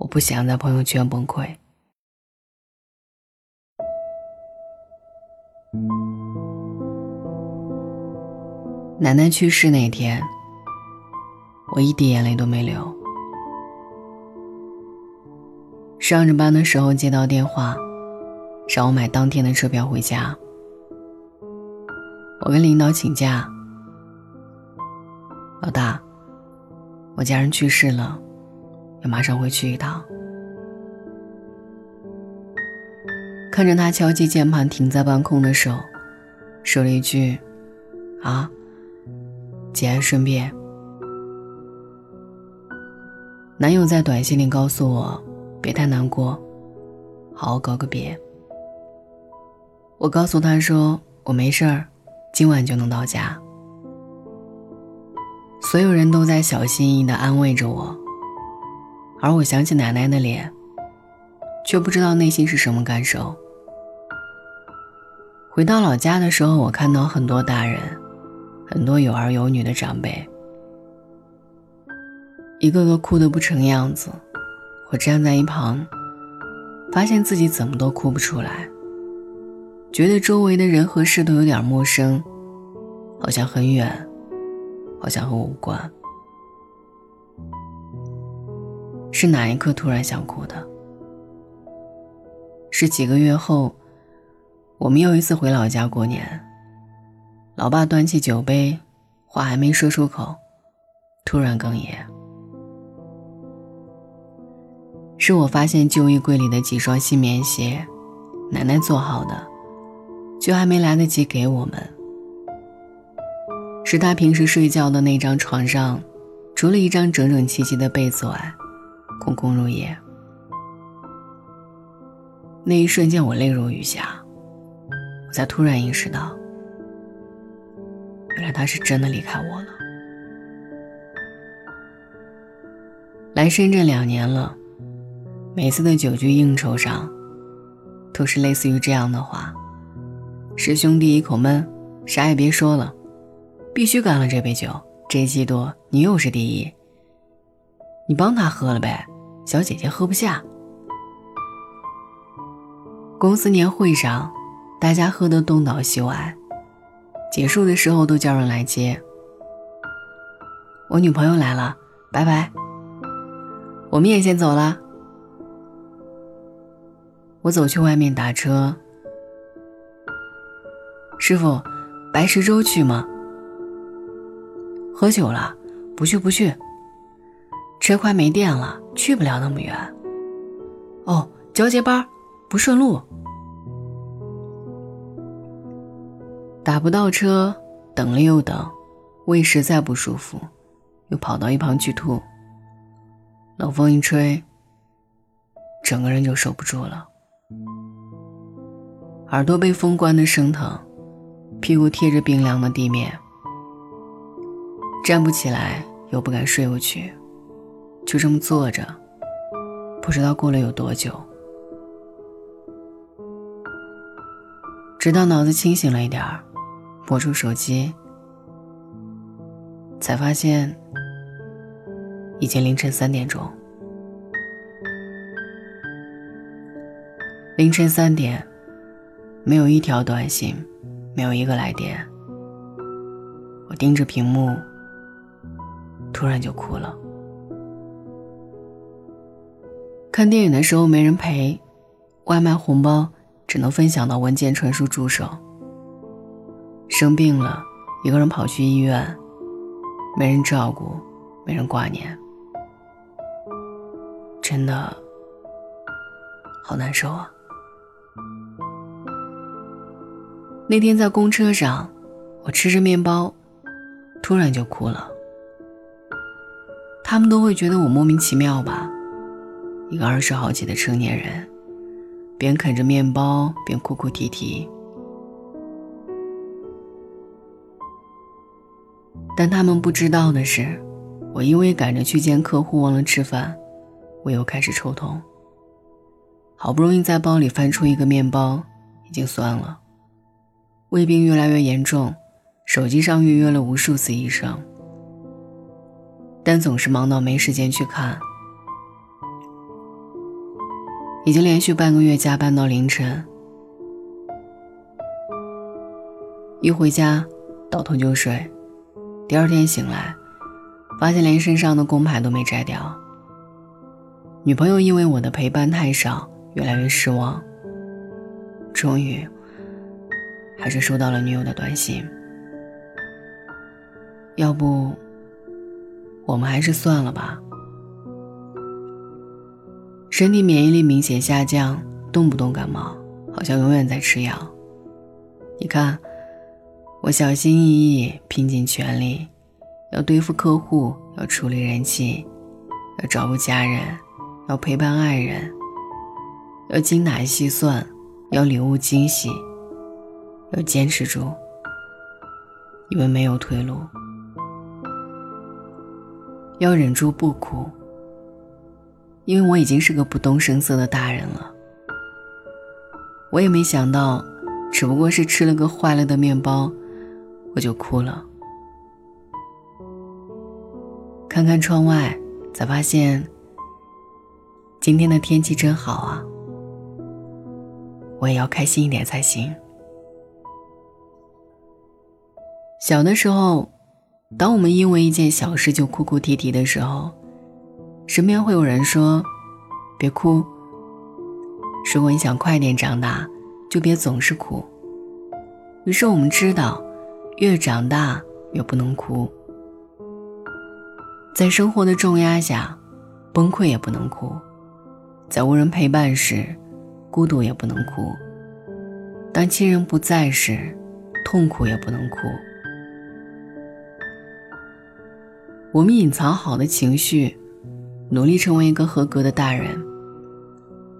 我不想在朋友圈崩溃。奶奶去世那天，我一滴眼泪都没流。上着班的时候接到电话，让我买当天的车票回家。我跟领导请假，老大，我家人去世了，要马上回去一趟。看着他敲击键盘停在半空的手，说了一句：“啊，节哀顺变。”男友在短信里告诉我：“别太难过，好好告个别。”我告诉他说：“我没事儿。”今晚就能到家。所有人都在小心翼翼的安慰着我，而我想起奶奶的脸，却不知道内心是什么感受。回到老家的时候，我看到很多大人，很多有儿有女的长辈，一个个哭得不成样子。我站在一旁，发现自己怎么都哭不出来。觉得周围的人和事都有点陌生，好像很远，好像和我无关。是哪一刻突然想哭的？是几个月后，我们又一次回老家过年，老爸端起酒杯，话还没说出口，突然哽咽。是我发现旧衣柜里的几双新棉鞋，奶奶做好的。却还没来得及给我们，是他平时睡觉的那张床上，除了一张整整齐齐的被子外，空空如也。那一瞬间，我泪如雨下，我才突然意识到，原来他是真的离开我了。来深圳两年了，每次的酒局应酬上，都是类似于这样的话。师兄弟一口闷，啥也别说了，必须干了这杯酒。这季度你又是第一，你帮他喝了呗，小姐姐喝不下。公司年会上，大家喝得东倒西歪，结束的时候都叫人来接。我女朋友来了，拜拜。我们也先走了。我走去外面打车。师傅，白石洲去吗？喝酒了，不去不去。车快没电了，去不了那么远。哦，交接班，不顺路。打不到车，等了又等，胃实在不舒服，又跑到一旁去吐。冷风一吹，整个人就受不住了，耳朵被风关的生疼。屁股贴着冰凉的地面，站不起来，又不敢睡过去，就这么坐着。不知道过了有多久，直到脑子清醒了一点儿，摸出手机，才发现已经凌晨三点钟。凌晨三点，没有一条短信。没有一个来电，我盯着屏幕，突然就哭了。看电影的时候没人陪，外卖红包只能分享到文件传输助手。生病了，一个人跑去医院，没人照顾，没人挂念，真的好难受啊。那天在公车上，我吃着面包，突然就哭了。他们都会觉得我莫名其妙吧？一个二十好几的成年人，边啃着面包边哭哭啼啼。但他们不知道的是，我因为赶着去见客户忘了吃饭，我又开始抽痛。好不容易在包里翻出一个面包，已经酸了。胃病越来越严重，手机上预约了无数次医生，但总是忙到没时间去看。已经连续半个月加班到凌晨，一回家倒头就睡，第二天醒来，发现连身上的工牌都没摘掉。女朋友因为我的陪伴太少，越来越失望。终于，还是收到了女友的短信。要不，我们还是算了吧。身体免疫力明显下降，动不动感冒，好像永远在吃药。你看，我小心翼翼，拼尽全力，要对付客户，要处理人气，要照顾家人。要陪伴爱人，要精打细算，要礼物惊喜，要坚持住，因为没有退路。要忍住不哭，因为我已经是个不动声色的大人了。我也没想到，只不过是吃了个坏了的面包，我就哭了。看看窗外，才发现。今天的天气真好啊！我也要开心一点才行。小的时候，当我们因为一件小事就哭哭啼啼的时候，身边会有人说：“别哭。如果你想快点长大，就别总是哭。”于是我们知道，越长大越不能哭。在生活的重压下，崩溃也不能哭。在无人陪伴时，孤独也不能哭；当亲人不在时，痛苦也不能哭。我们隐藏好的情绪，努力成为一个合格的大人。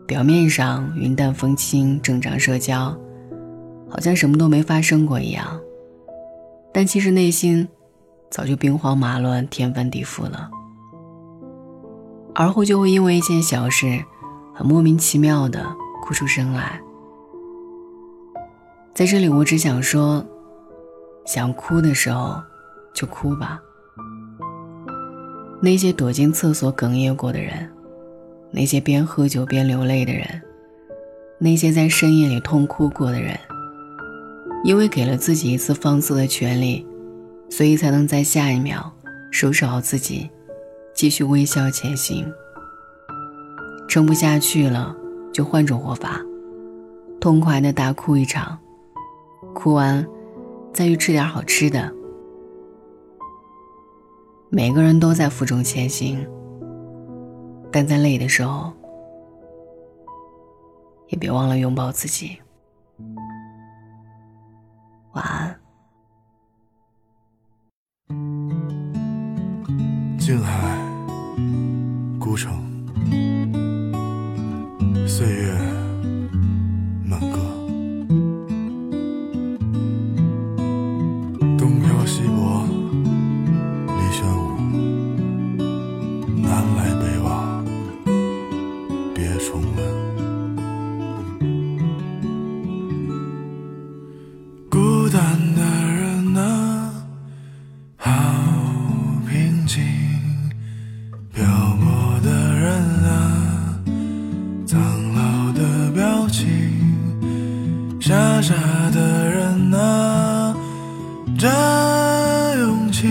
表面上云淡风轻，正常社交，好像什么都没发生过一样，但其实内心早就兵荒马乱、天翻地覆了。而后就会因为一件小事。很莫名其妙的哭出声来，在这里我只想说，想哭的时候就哭吧。那些躲进厕所哽咽过的人，那些边喝酒边流泪的人，那些在深夜里痛哭过的人，因为给了自己一次放肆的权利，所以才能在下一秒收拾好自己，继续微笑前行。撑不下去了，就换种活法，痛快的大哭一场，哭完再去吃点好吃的。每个人都在负重前行，但在累的时候，也别忘了拥抱自己。晚安。傻傻的人啊，真勇气，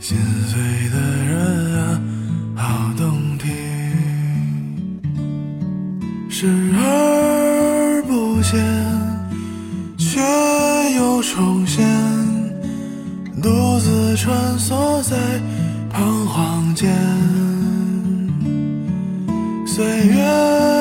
心碎的人啊，好动听。视而不见，却又重现，独自穿梭在彷徨间。岁月。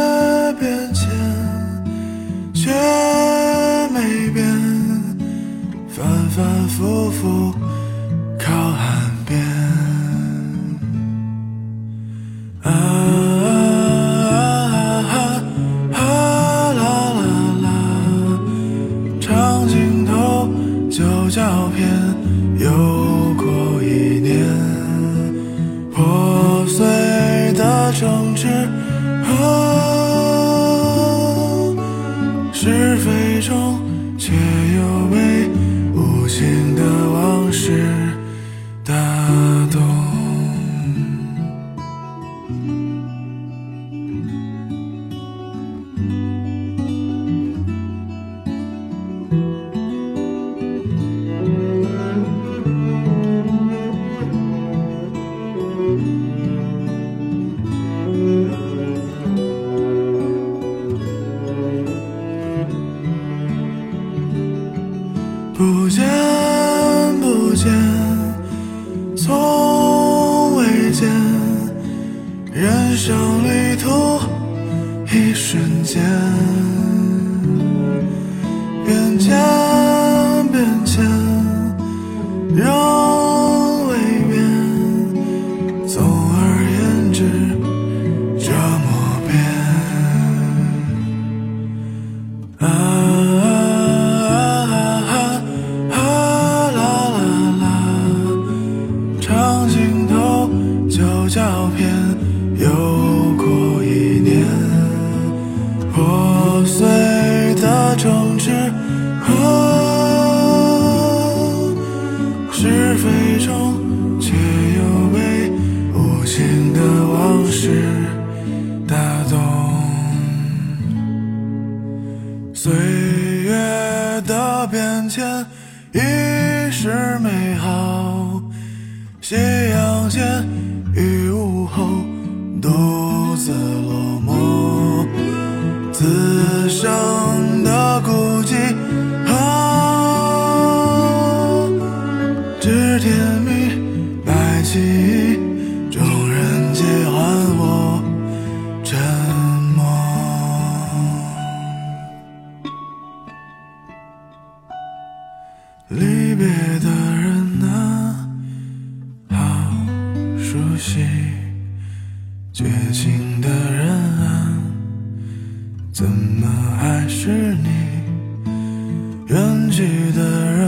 不见生的孤寂啊，知天命白起，众人皆还我沉默。离别的人啊，好熟悉；绝情的人啊，怎么还是你？远去的人